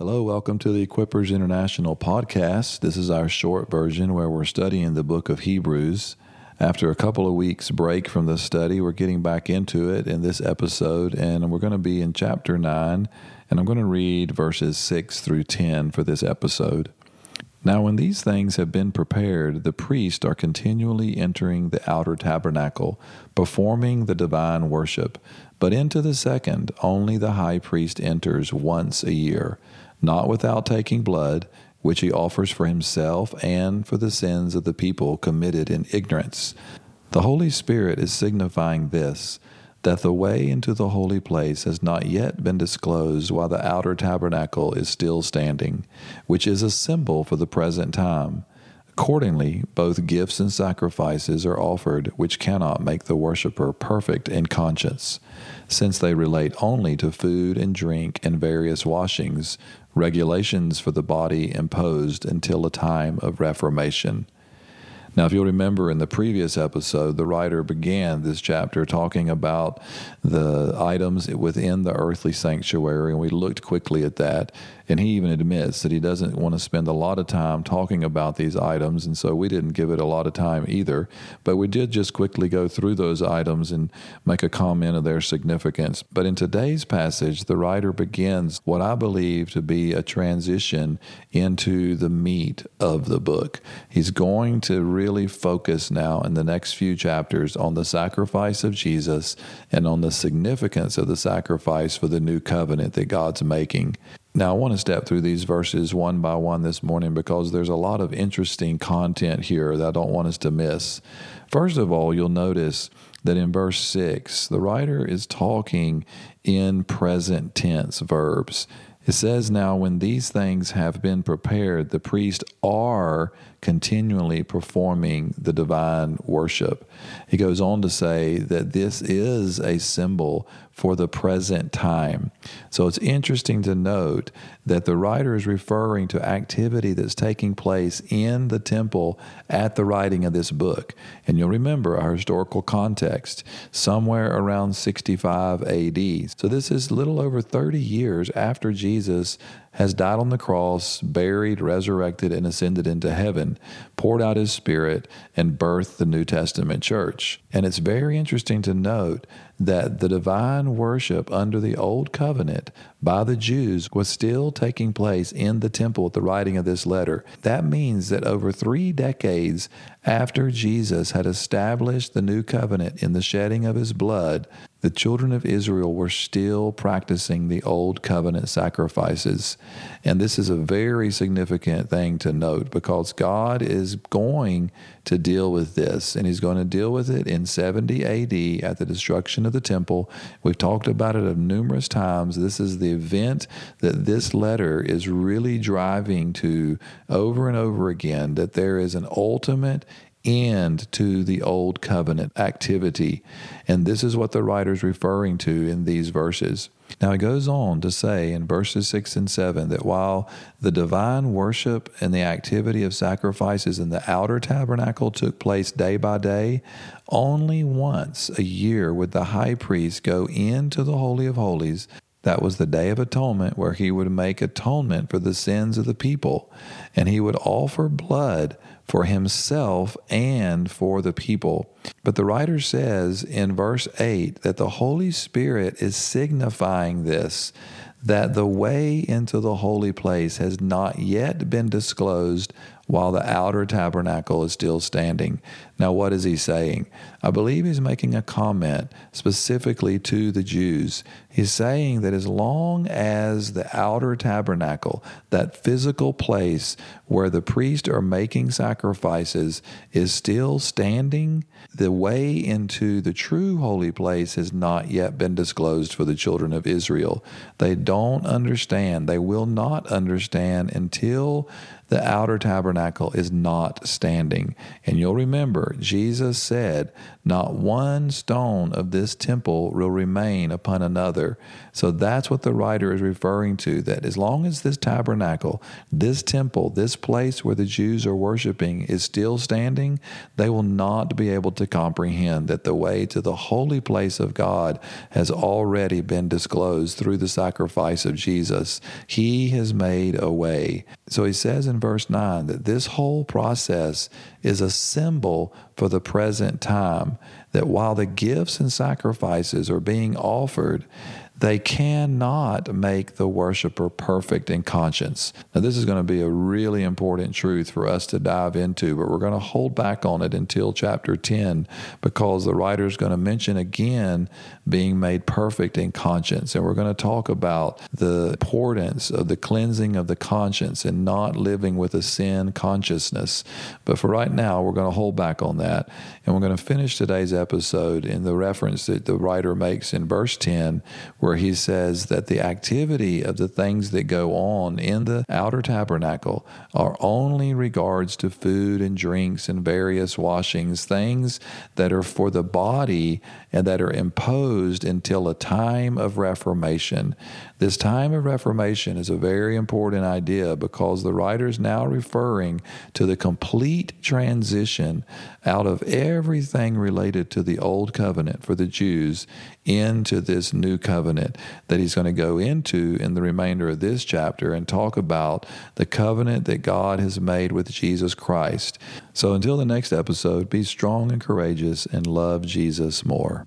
Hello, welcome to the Equippers International podcast. This is our short version where we're studying the book of Hebrews. After a couple of weeks break from the study, we're getting back into it in this episode, and we're going to be in chapter 9, and I'm going to read verses 6 through 10 for this episode. Now, when these things have been prepared, the priests are continually entering the outer tabernacle, performing the divine worship. But into the second, only the high priest enters once a year not without taking blood, which he offers for himself and for the sins of the people committed in ignorance. The Holy Spirit is signifying this that the way into the holy place has not yet been disclosed while the outer tabernacle is still standing, which is a symbol for the present time. Accordingly, both gifts and sacrifices are offered which cannot make the worshiper perfect in conscience, since they relate only to food and drink and various washings, regulations for the body imposed until a time of reformation. Now, if you'll remember in the previous episode, the writer began this chapter talking about the items within the earthly sanctuary, and we looked quickly at that. And he even admits that he doesn't want to spend a lot of time talking about these items, and so we didn't give it a lot of time either. But we did just quickly go through those items and make a comment of their significance. But in today's passage, the writer begins what I believe to be a transition into the meat of the book. He's going to really focus now in the next few chapters on the sacrifice of Jesus and on the significance of the sacrifice for the new covenant that God's making. Now, I want to step through these verses one by one this morning because there's a lot of interesting content here that I don't want us to miss. First of all, you'll notice that in verse 6, the writer is talking in present tense verbs. It says, Now, when these things have been prepared, the priests are continually performing the divine worship. He goes on to say that this is a symbol for the present time. So it's interesting to note that the writer is referring to activity that's taking place in the temple at the writing of this book. And you'll remember our historical context, somewhere around 65 AD. So this is little over 30 years after Jesus has died on the cross, buried, resurrected, and ascended into heaven, poured out his Spirit, and birthed the New Testament church. And it's very interesting to note that the divine worship under the Old Covenant by the Jews was still taking place in the temple at the writing of this letter. That means that over three decades after Jesus had established the new covenant in the shedding of his blood, the children of Israel were still practicing the old covenant sacrifices. And this is a very significant thing to note because God is going to deal with this, and He's going to deal with it in 70 AD at the destruction of the temple. We've talked about it numerous times. This is the event that this letter is really driving to over and over again that there is an ultimate end to the old covenant activity. And this is what the writer is referring to in these verses. Now, he goes on to say in verses 6 and 7 that while the divine worship and the activity of sacrifices in the outer tabernacle took place day by day, only once a year would the high priest go into the Holy of Holies that was the Day of Atonement, where he would make atonement for the sins of the people, and he would offer blood for himself and for the people. But the writer says in verse 8 that the Holy Spirit is signifying this, that the way into the holy place has not yet been disclosed while the outer tabernacle is still standing. Now, what is he saying? I believe he's making a comment specifically to the Jews. He's saying that as long as the outer tabernacle, that physical place where the priests are making sacrifices, is still standing, the way into the true holy place has not yet been disclosed for the children of Israel. They don't understand, they will not understand until the outer tabernacle tabernacle is not standing. And you'll remember, Jesus said, Not one stone of this temple will remain upon another. So that's what the writer is referring to that as long as this tabernacle, this temple, this place where the Jews are worshiping is still standing, they will not be able to comprehend that the way to the holy place of God has already been disclosed through the sacrifice of Jesus. He has made a way. So he says in verse 9 that this whole process is a symbol for the present time, that while the gifts and sacrifices are being offered, they cannot make the worshiper perfect in conscience. Now, this is going to be a really important truth for us to dive into, but we're going to hold back on it until chapter 10 because the writer is going to mention again being made perfect in conscience. And we're going to talk about the importance of the cleansing of the conscience and not living with a sin consciousness. But for right now, we're going to hold back on that. And we're going to finish today's episode in the reference that the writer makes in verse 10, where where he says that the activity of the things that go on in the outer tabernacle are only regards to food and drinks and various washings, things that are for the body and that are imposed until a time of reformation. This time of reformation is a very important idea because the writer is now referring to the complete transition out of everything related to the old covenant for the Jews into this new covenant that he's going to go into in the remainder of this chapter and talk about the covenant that God has made with Jesus Christ. So until the next episode, be strong and courageous and love Jesus more.